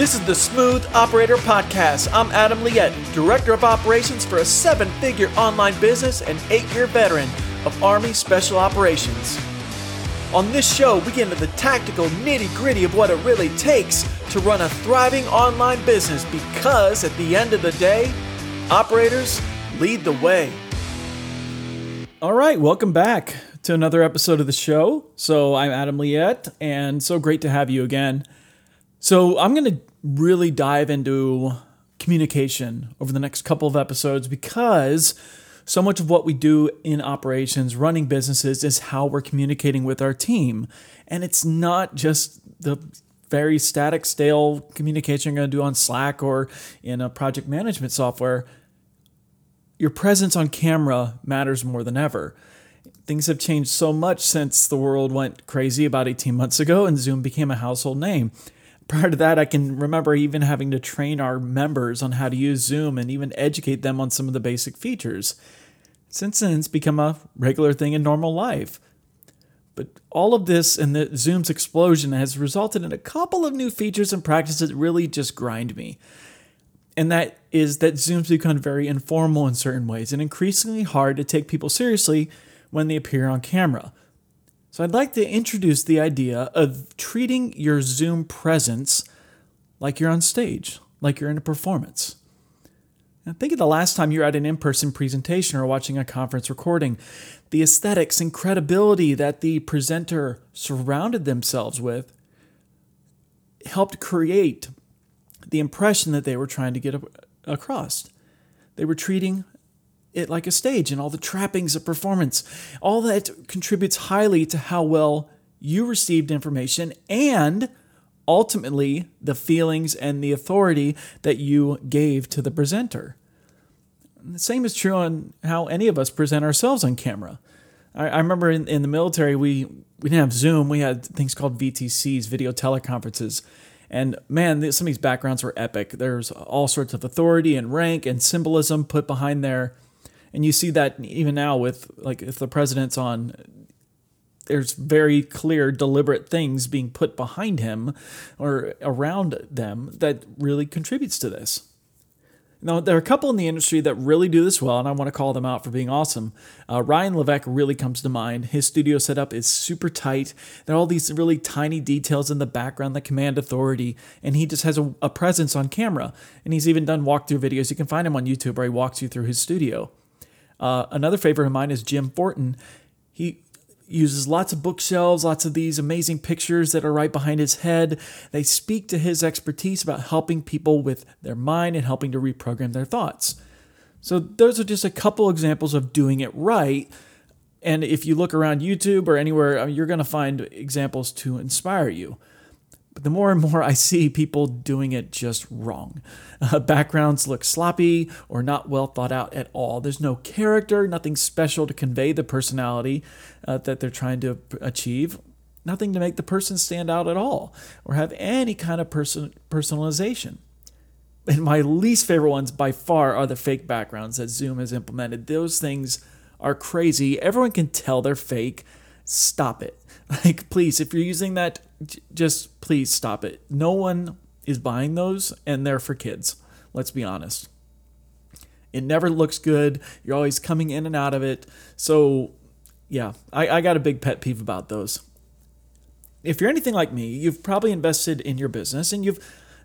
This is the Smooth Operator Podcast. I'm Adam Liette, Director of Operations for a seven figure online business and eight year veteran of Army Special Operations. On this show, we get into the tactical nitty gritty of what it really takes to run a thriving online business because at the end of the day, operators lead the way. All right, welcome back to another episode of the show. So, I'm Adam Liette, and so great to have you again. So, I'm going to really dive into communication over the next couple of episodes because so much of what we do in operations, running businesses, is how we're communicating with our team. And it's not just the very static, stale communication you're going to do on Slack or in a project management software. Your presence on camera matters more than ever. Things have changed so much since the world went crazy about 18 months ago and Zoom became a household name prior to that, I can remember even having to train our members on how to use Zoom and even educate them on some of the basic features. Since then, it's become a regular thing in normal life. But all of this and the Zoom's explosion has resulted in a couple of new features and practices that really just grind me. And that is that Zoom's become very informal in certain ways and increasingly hard to take people seriously when they appear on camera. So I'd like to introduce the idea of treating your Zoom presence like you're on stage, like you're in a performance. Now think of the last time you're at an in person presentation or watching a conference recording. The aesthetics and credibility that the presenter surrounded themselves with helped create the impression that they were trying to get across. They were treating it like a stage and all the trappings of performance. All that contributes highly to how well you received information and ultimately the feelings and the authority that you gave to the presenter. The same is true on how any of us present ourselves on camera. I, I remember in, in the military, we, we didn't have Zoom, we had things called VTCs, video teleconferences. And man, some of these backgrounds were epic. There's all sorts of authority and rank and symbolism put behind there and you see that even now with like if the president's on there's very clear deliberate things being put behind him or around them that really contributes to this now, there are a couple in the industry that really do this well, and I want to call them out for being awesome. Uh, Ryan Levesque really comes to mind. His studio setup is super tight. There are all these really tiny details in the background that command authority, and he just has a, a presence on camera. And he's even done walkthrough videos. You can find him on YouTube where he walks you through his studio. Uh, another favorite of mine is Jim Fortin. He uses lots of bookshelves, lots of these amazing pictures that are right behind his head. They speak to his expertise about helping people with their mind and helping to reprogram their thoughts. So, those are just a couple examples of doing it right. And if you look around YouTube or anywhere, you're going to find examples to inspire you. But the more and more I see people doing it just wrong. Uh, backgrounds look sloppy or not well thought out at all. There's no character, nothing special to convey the personality uh, that they're trying to achieve. Nothing to make the person stand out at all or have any kind of person personalization. And my least favorite ones by far are the fake backgrounds that Zoom has implemented. Those things are crazy. Everyone can tell they're fake. Stop it. Like, please, if you're using that, just please stop it. No one is buying those, and they're for kids. Let's be honest. It never looks good. You're always coming in and out of it. So, yeah, I, I got a big pet peeve about those. If you're anything like me, you've probably invested in your business and you've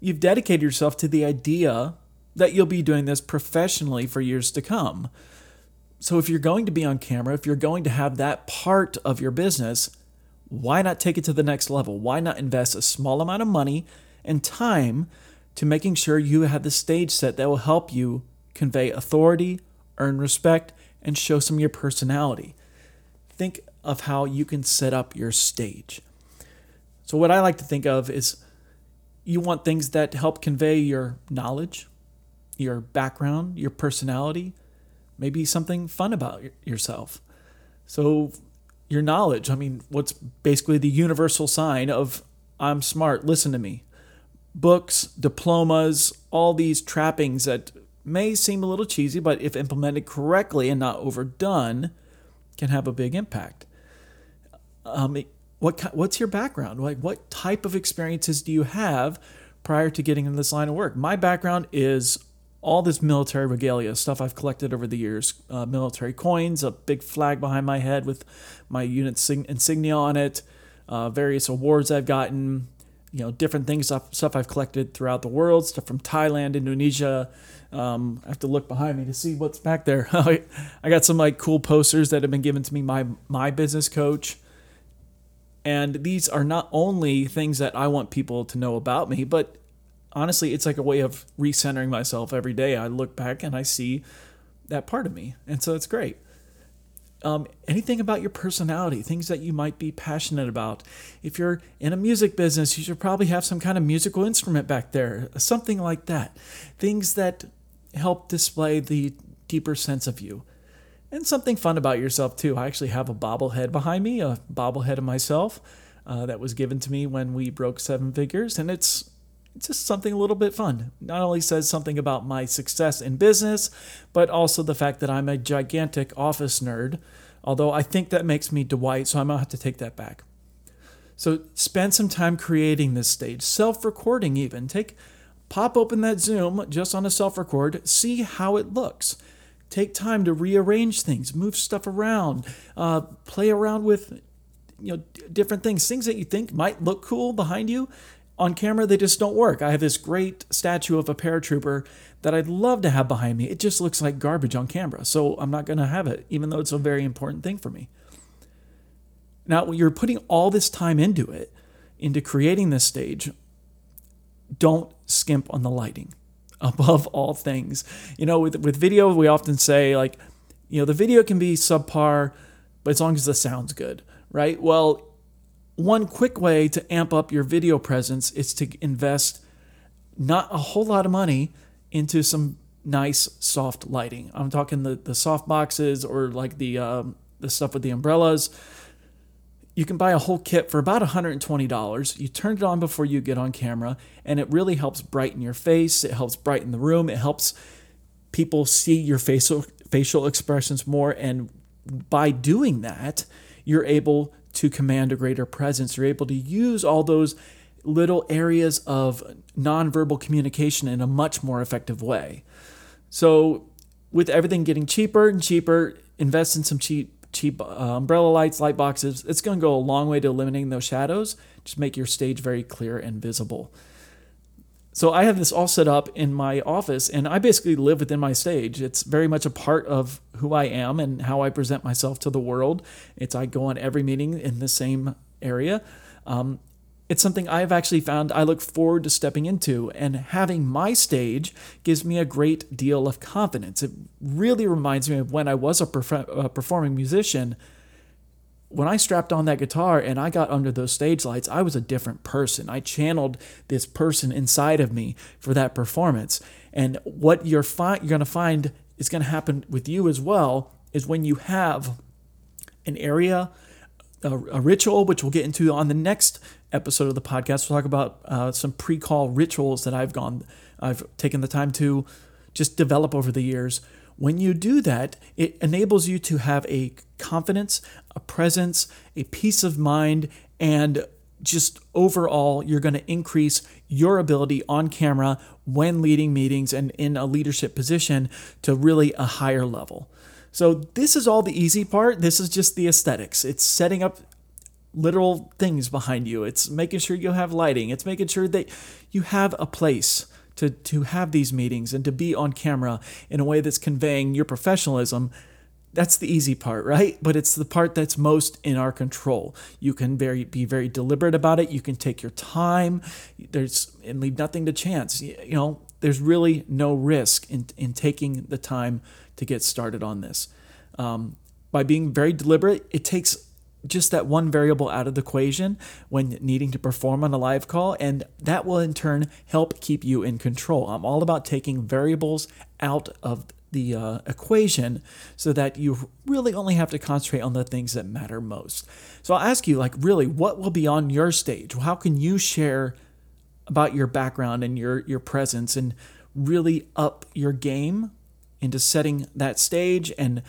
you've dedicated yourself to the idea that you'll be doing this professionally for years to come. So if you're going to be on camera, if you're going to have that part of your business, why not take it to the next level? Why not invest a small amount of money and time to making sure you have the stage set that will help you convey authority, earn respect, and show some of your personality? Think of how you can set up your stage. So, what I like to think of is you want things that help convey your knowledge, your background, your personality, maybe something fun about yourself. So, your knowledge. I mean, what's basically the universal sign of I'm smart, listen to me. Books, diplomas, all these trappings that may seem a little cheesy, but if implemented correctly and not overdone, can have a big impact. Um, what what's your background? Like, what type of experiences do you have prior to getting into this line of work. My background is all this military regalia stuff I've collected over the years uh, military coins, a big flag behind my head with my unit insignia on it, uh, various awards I've gotten, you know, different things, stuff, I've collected throughout the world, stuff from Thailand, Indonesia. Um, I have to look behind me to see what's back there. I got some like cool posters that have been given to me by my business coach. And these are not only things that I want people to know about me, but honestly, it's like a way of recentering myself every day. I look back and I see that part of me. And so it's great. Um, anything about your personality, things that you might be passionate about. If you're in a music business, you should probably have some kind of musical instrument back there, something like that. Things that help display the deeper sense of you. And something fun about yourself, too. I actually have a bobblehead behind me, a bobblehead of myself uh, that was given to me when we broke seven figures. And it's it's just something a little bit fun. Not only says something about my success in business, but also the fact that I'm a gigantic office nerd. Although I think that makes me Dwight, so I'm gonna have to take that back. So spend some time creating this stage, self-recording even. Take pop open that Zoom just on a self-record, see how it looks. Take time to rearrange things, move stuff around, uh, play around with you know different things, things that you think might look cool behind you on camera they just don't work. I have this great statue of a paratrooper that I'd love to have behind me. It just looks like garbage on camera, so I'm not going to have it, even though it's a very important thing for me. Now, you're putting all this time into it, into creating this stage, don't skimp on the lighting above all things. You know, with, with video, we often say, like, you know, the video can be subpar, but as long as the sound's good, right? Well, one quick way to amp up your video presence is to invest not a whole lot of money into some nice soft lighting. I'm talking the, the soft boxes or like the um, the stuff with the umbrellas. You can buy a whole kit for about $120. You turn it on before you get on camera, and it really helps brighten your face. It helps brighten the room. It helps people see your facial facial expressions more. And by doing that, you're able to command a greater presence. You're able to use all those little areas of nonverbal communication in a much more effective way. So, with everything getting cheaper and cheaper, invest in some cheap cheap uh, umbrella lights, light boxes. It's going to go a long way to eliminating those shadows. Just make your stage very clear and visible. So I have this all set up in my office, and I basically live within my stage. It's very much a part of who I am and how I present myself to the world. It's I go on every meeting in the same area. Um, it's something I've actually found I look forward to stepping into, and having my stage gives me a great deal of confidence. It really reminds me of when I was a, perf- a performing musician when I strapped on that guitar and I got under those stage lights, I was a different person. I channeled this person inside of me for that performance. And what you're, fi- you're going to find is going to happen with you as well is when you have an area, a, a, ritual, which we'll get into on the next episode of the podcast. We'll talk about uh, some pre-call rituals that I've gone, I've taken the time to just develop over the years when you do that, it enables you to have a confidence, a presence, a peace of mind, and just overall, you're going to increase your ability on camera when leading meetings and in a leadership position to really a higher level. So, this is all the easy part. This is just the aesthetics. It's setting up literal things behind you, it's making sure you have lighting, it's making sure that you have a place to, to have these meetings and to be on camera in a way that's conveying your professionalism, that's the easy part, right? But it's the part that's most in our control. You can very be very deliberate about it. You can take your time. There's and leave nothing to chance. You know, there's really no risk in in taking the time to get started on this. Um, by being very deliberate, it takes just that one variable out of the equation when needing to perform on a live call, and that will in turn help keep you in control. I'm all about taking variables out of the uh, equation so that you really only have to concentrate on the things that matter most. So I'll ask you, like, really, what will be on your stage? How can you share about your background and your your presence and really up your game into setting that stage and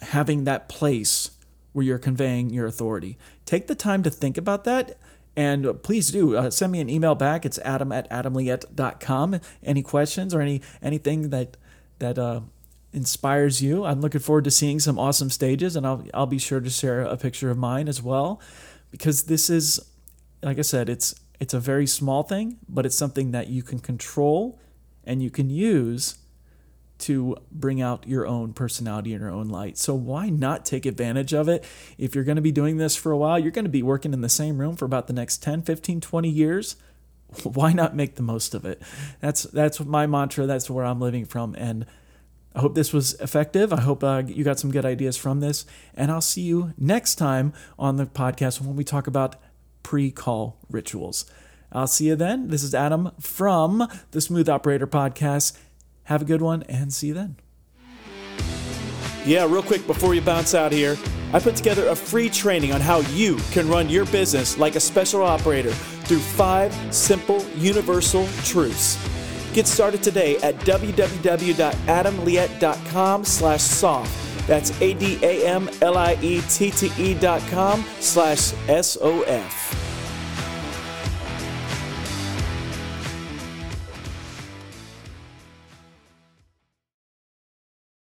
having that place where you're conveying your authority. Take the time to think about that And please do uh, send me an email back. It's adam at adamliette.com. Any questions or any anything that that uh, inspires you. I'm looking forward to seeing some awesome stages, and I'll I'll be sure to share a picture of mine as well, because this is, like I said, it's it's a very small thing, but it's something that you can control and you can use to bring out your own personality and your own light. So why not take advantage of it? If you're going to be doing this for a while, you're going to be working in the same room for about the next 10, 15, 20 years. Why not make the most of it? That's that's my mantra. That's where I'm living from and I hope this was effective. I hope uh, you got some good ideas from this. And I'll see you next time on the podcast when we talk about pre call rituals. I'll see you then. This is Adam from the Smooth Operator Podcast. Have a good one and see you then. Yeah, real quick before you bounce out here, I put together a free training on how you can run your business like a special operator through five simple universal truths. Get started today at www.adamliette.com slash soft. That's A-D-A-M-L-I-E-T-T-E dot com slash S-O-F.